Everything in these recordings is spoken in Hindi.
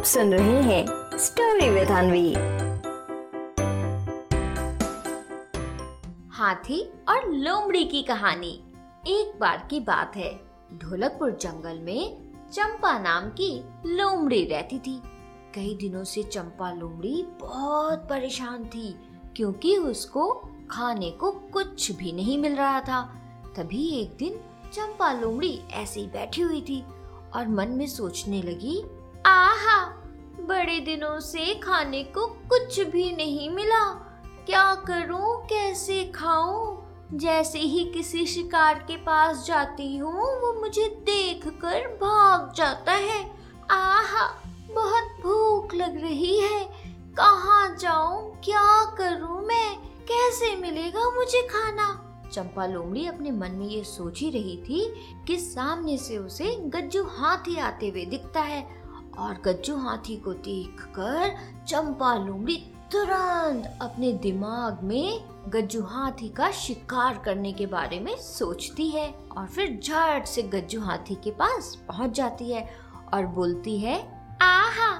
आप सुन रहे हैं स्टोरी विद अनवी हाथी और लोमड़ी की कहानी। एक बार की बात है। ढोलकपुर जंगल में चंपा नाम की लोमड़ी रहती थी। कई दिनों से चंपा लोमड़ी बहुत परेशान थी, क्योंकि उसको खाने को कुछ भी नहीं मिल रहा था। तभी एक दिन चंपा लोमड़ी ऐसे ही बैठी हुई थी और मन में सोचने लगी, आहा बड़े दिनों से खाने को कुछ भी नहीं मिला। क्या करूँ, कैसे खाऊं? जैसे ही किसी शिकार के पास जाती हूँ, वो मुझे देखकर भाग जाता है। आहा, बहुत भूख लग रही है। कहाँ जाऊँ, क्या करूँ मैं? कैसे मिलेगा मुझे खाना? चंपा लोमड़ी अपने मन में ये सोच ही रही थी कि सामने से उसे गज्जू हाथी आते हुए दिखता है। और गज्जू हाथी को देखकर चंपा लोमड़ी तुरंत अपने दिमाग में गज्जू हाथी का शिकार करने के बारे में सोचती है और फिर झट से गज्जू हाथी के पास पहुँच जाती है और बोलती है, आहा,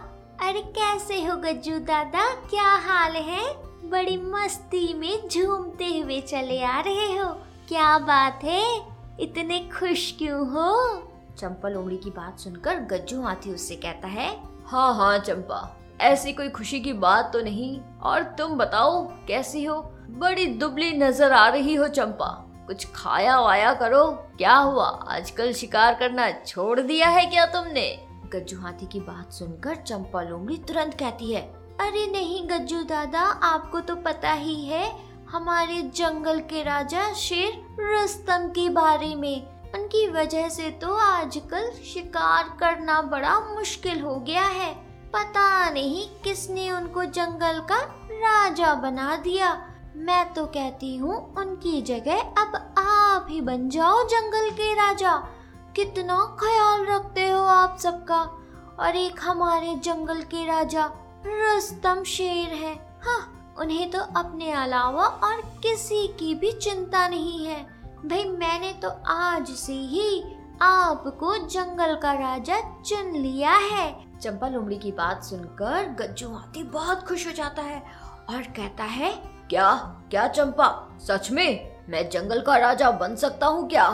अरे कैसे हो गज्जू दादा? क्या हाल है? बड़ी मस्ती में झूमते हुए चले आ रहे हो। क्या बात है? इतने खुश क्यों हो? चंपा लोमड़ी की बात सुनकर गज्जू हाथी उससे कहता है हाँ हाँ चंपा, ऐसी कोई खुशी की बात तो नहीं। और तुम बताओ, कैसी हो? बड़ी दुबली नज़र आ रही हो, चंपा। कुछ खाया वाया करो। क्या हुआ? आजकल शिकार करना छोड़ दिया है क्या तुमने? गज्जू हाथी की बात सुनकर चंपा लोमड़ी तुरंत कहती है, अरे नहीं, गज्जू दादा, आपको तो पता ही है, हमारे जंगल के राजा शेर रस्तम के बारे में उनकी वजह से तो आजकल शिकार करना बड़ा मुश्किल हो गया है। पता नहीं किसने उनको जंगल का राजा बना दिया। मैं तो कहती हूँ, उनकी जगह अब आप ही बन जाओ जंगल के राजा। कितना ख्याल रखते हो आप सबका। और एक हमारे जंगल के राजा रस्तम शेर है। हाँ उन्हें तो अपने अलावा और किसी की भी चिंता नहीं है। भाई मैंने तो आज से ही आपको जंगल का राजा चुन लिया है। चंपा लोमड़ी की बात सुनकर गज्जू हाथी बहुत खुश हो जाता है और कहता है, क्या क्या चंपा, सच में मैं जंगल का राजा बन सकता हूँ क्या?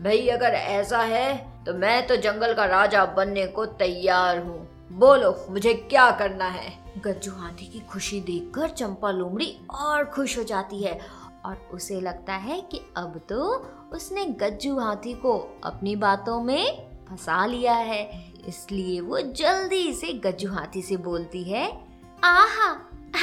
भाई अगर ऐसा है तो मैं तो जंगल का राजा बनने को तैयार हूँ। बोलो, मुझे क्या करना है? गज्जू हाथी की खुशी देखकर चंपा लोमड़ी और खुश हो जाती है और उसे लगता है कि अब तो उसने गज्जू हाथी को अपनी बातों में फंसा लिया है। इसलिए वो जल्दी से गज्जू हाथी से बोलती है, आहा,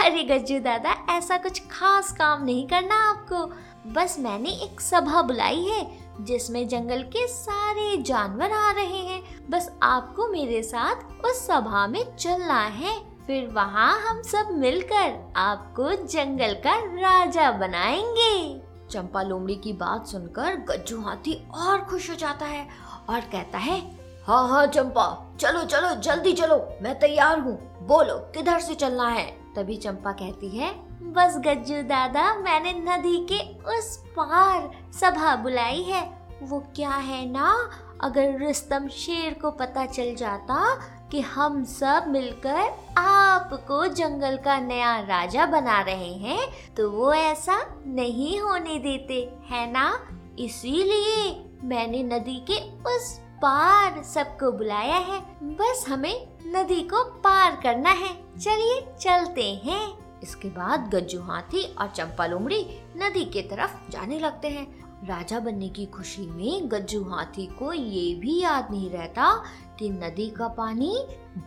अरे गज्जू दादा, ऐसा कुछ खास काम नहीं करना आपको। बस मैंने एक सभा बुलाई है, जिसमें जंगल के सारे जानवर आ रहे हैं। बस आपको मेरे साथ उस सभा में चलना है। फिर वहाँ हम सब मिलकर आपको जंगल का राजा बनाएँगे। चंपा लोमड़ी की बात सुनकर गज्जू हाथी और खुश हो जाता है और कहता है हाँ हाँ चंपा, चलो चलो, जल्दी चलो, मैं तैयार हूँ। बोलो, किधर से चलना है? तभी चंपा कहती है, बस गज्जू दादा, मैंने नदी के उस पार सभा बुलाई है। वो क्या है ना? अगर रुस्तम शेर को पता चल जाता कि हम सब मिलकर आपको जंगल का नया राजा बना रहे हैं तो वो ऐसा नहीं होने देते, है ना? इसीलिए मैंने नदी के उस पार सबको बुलाया है। बस हमें नदी को पार करना है। चलिए चलते हैं। इसके बाद गज्जू हाथी और चंपा लोमड़ी नदी के तरफ़ जाने लगते हैं। राजा बनने की खुशी में गज्जू हाथी को ये भी याद नहीं रहता कि नदी का पानी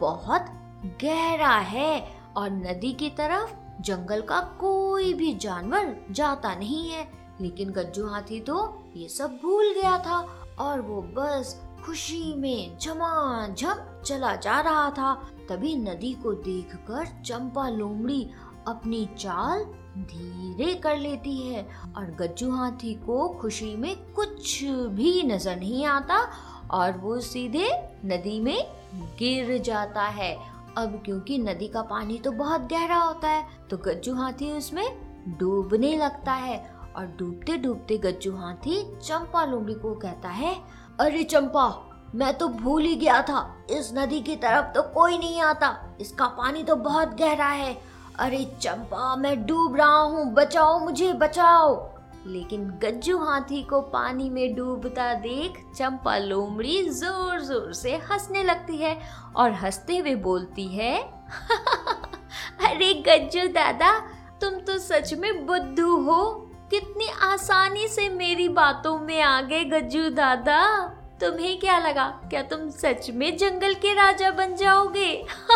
बहुत गहरा है और नदी की तरफ़ जंगल का कोई भी जानवर जाता नहीं है। लेकिन गज्जू हाथी तो ये सब भूल गया था और वो बस खुशी में झमाझम चला जा रहा था। तभी नदी को देखकर चंपा लोमड़ी अपनी चाल धीरे कर लेती है और गज्जू हाथी को खुशी में कुछ भी नज़र नहीं आता और वो सीधे नदी में गिर जाता है। अब क्योंकि नदी का पानी तो बहुत गहरा होता है तो गज्जू हाथी उसमें डूबने लगता है और डूबते डूबते गज्जू हाथी चंपा लोमड़ी को कहता है, अरे चंपा, मैं तो भूल ही गया था, इस नदी की तरफ़ तो कोई नहीं आता, इसका पानी तो बहुत गहरा है। अरे चंपा, मैं डूब रहा हूँ, बचाओ मुझे, बचाओ। लेकिन गज्जू हाथी को पानी में डूबता देख चंपा लोमड़ी ज़ोर ज़ोर से हंसने लगती है और हँसते हुए बोलती है, अरे गज्जू दादा, तुम तो सच में बुद्धू हो। कितनी आसानी से मेरी बातों में आ गए गज्जू दादा। तुम्हें क्या लगा, क्या तुम सच में जंगल के राजा बन जाओगे?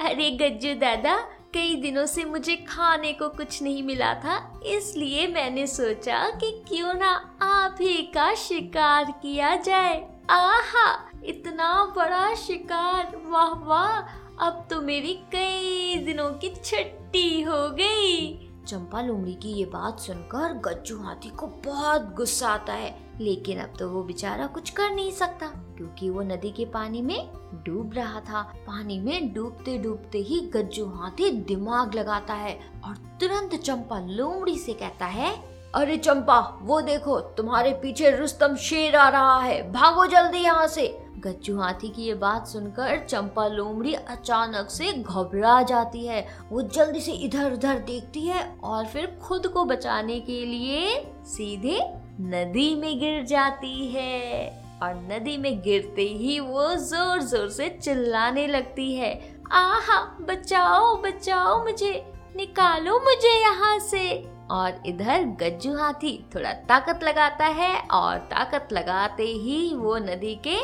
अरे गज्जू दादा कई दिनों से मुझे खाने को कुछ नहीं मिला था, इसलिए मैंने सोचा कि क्यों ना आप ही का शिकार किया जाए। आहा, इतना बड़ा शिकार, वाह वाह, अब तो मेरी कई दिनों की छट्टी हो गई। चंपा लोमड़ी की ये बात सुनकर गज्जू हाथी को बहुत गुस्सा आता है। लेकिन अब तो वो बेचारा कुछ कर नहीं सकता, क्योंकि वो नदी के पानी में डूब रहा था। पानी में डूबते डूबते ही गज्जू हाथी दिमाग लगाता है और तुरंत चंपा लोमड़ी से कहता है, अरे चंपा, वो देखो, तुम्हारे पीछे रुस्तम शेर आ रहा है। भागो जल्दी यहाँ से। गज्जू हाथी की ये बात सुनकर चंपा लोमड़ी अचानक से घबरा जाती है। वो जल्दी से इधर उधर देखती है और फिर खुद को बचाने के लिए सीधे नदी में गिर जाती है। और नदी में गिरते ही वो ज़ोर ज़ोर से चिल्लाने लगती है। आहा, बचाओ बचाओ मुझे, निकालो मुझे यहाँ से। और इधर गज्जू हाथी थोड़ा ताकत लगाता है और ताकत लगाते ही वो नदी के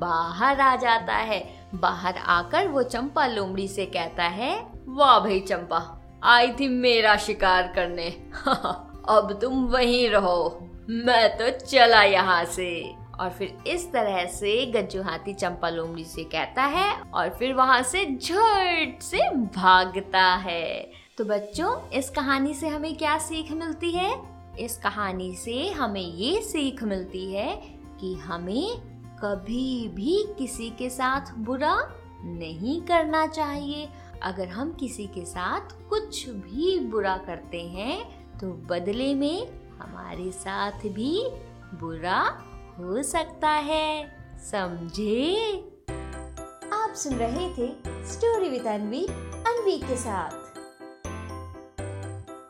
बाहर आ जाता है। बाहर आकर वो चंपा लोमड़ी से कहता है, वाह भाई चंपा, आई थी मेरा शिकार करने। अब तुम वहीं रहो, मैं तो चला यहाँ से। और फिर इस तरह से गज्जू हाथी चंपा लोमड़ी से कहता है और फिर वहाँ से झट से भागता है। तो बच्चों, इस कहानी से हमें क्या सीख मिलती है? इस कहानी से हमें ये सीख मिलती है कि हमें कभी भी किसी के साथ बुरा नहीं करना चाहिए। अगर हम किसी के साथ कुछ भी बुरा करते हैं तो बदले में हमारे साथ भी बुरा हो सकता है। समझे? आप सुन रहे थे स्टोरी विद अनवी अनवी के साथ।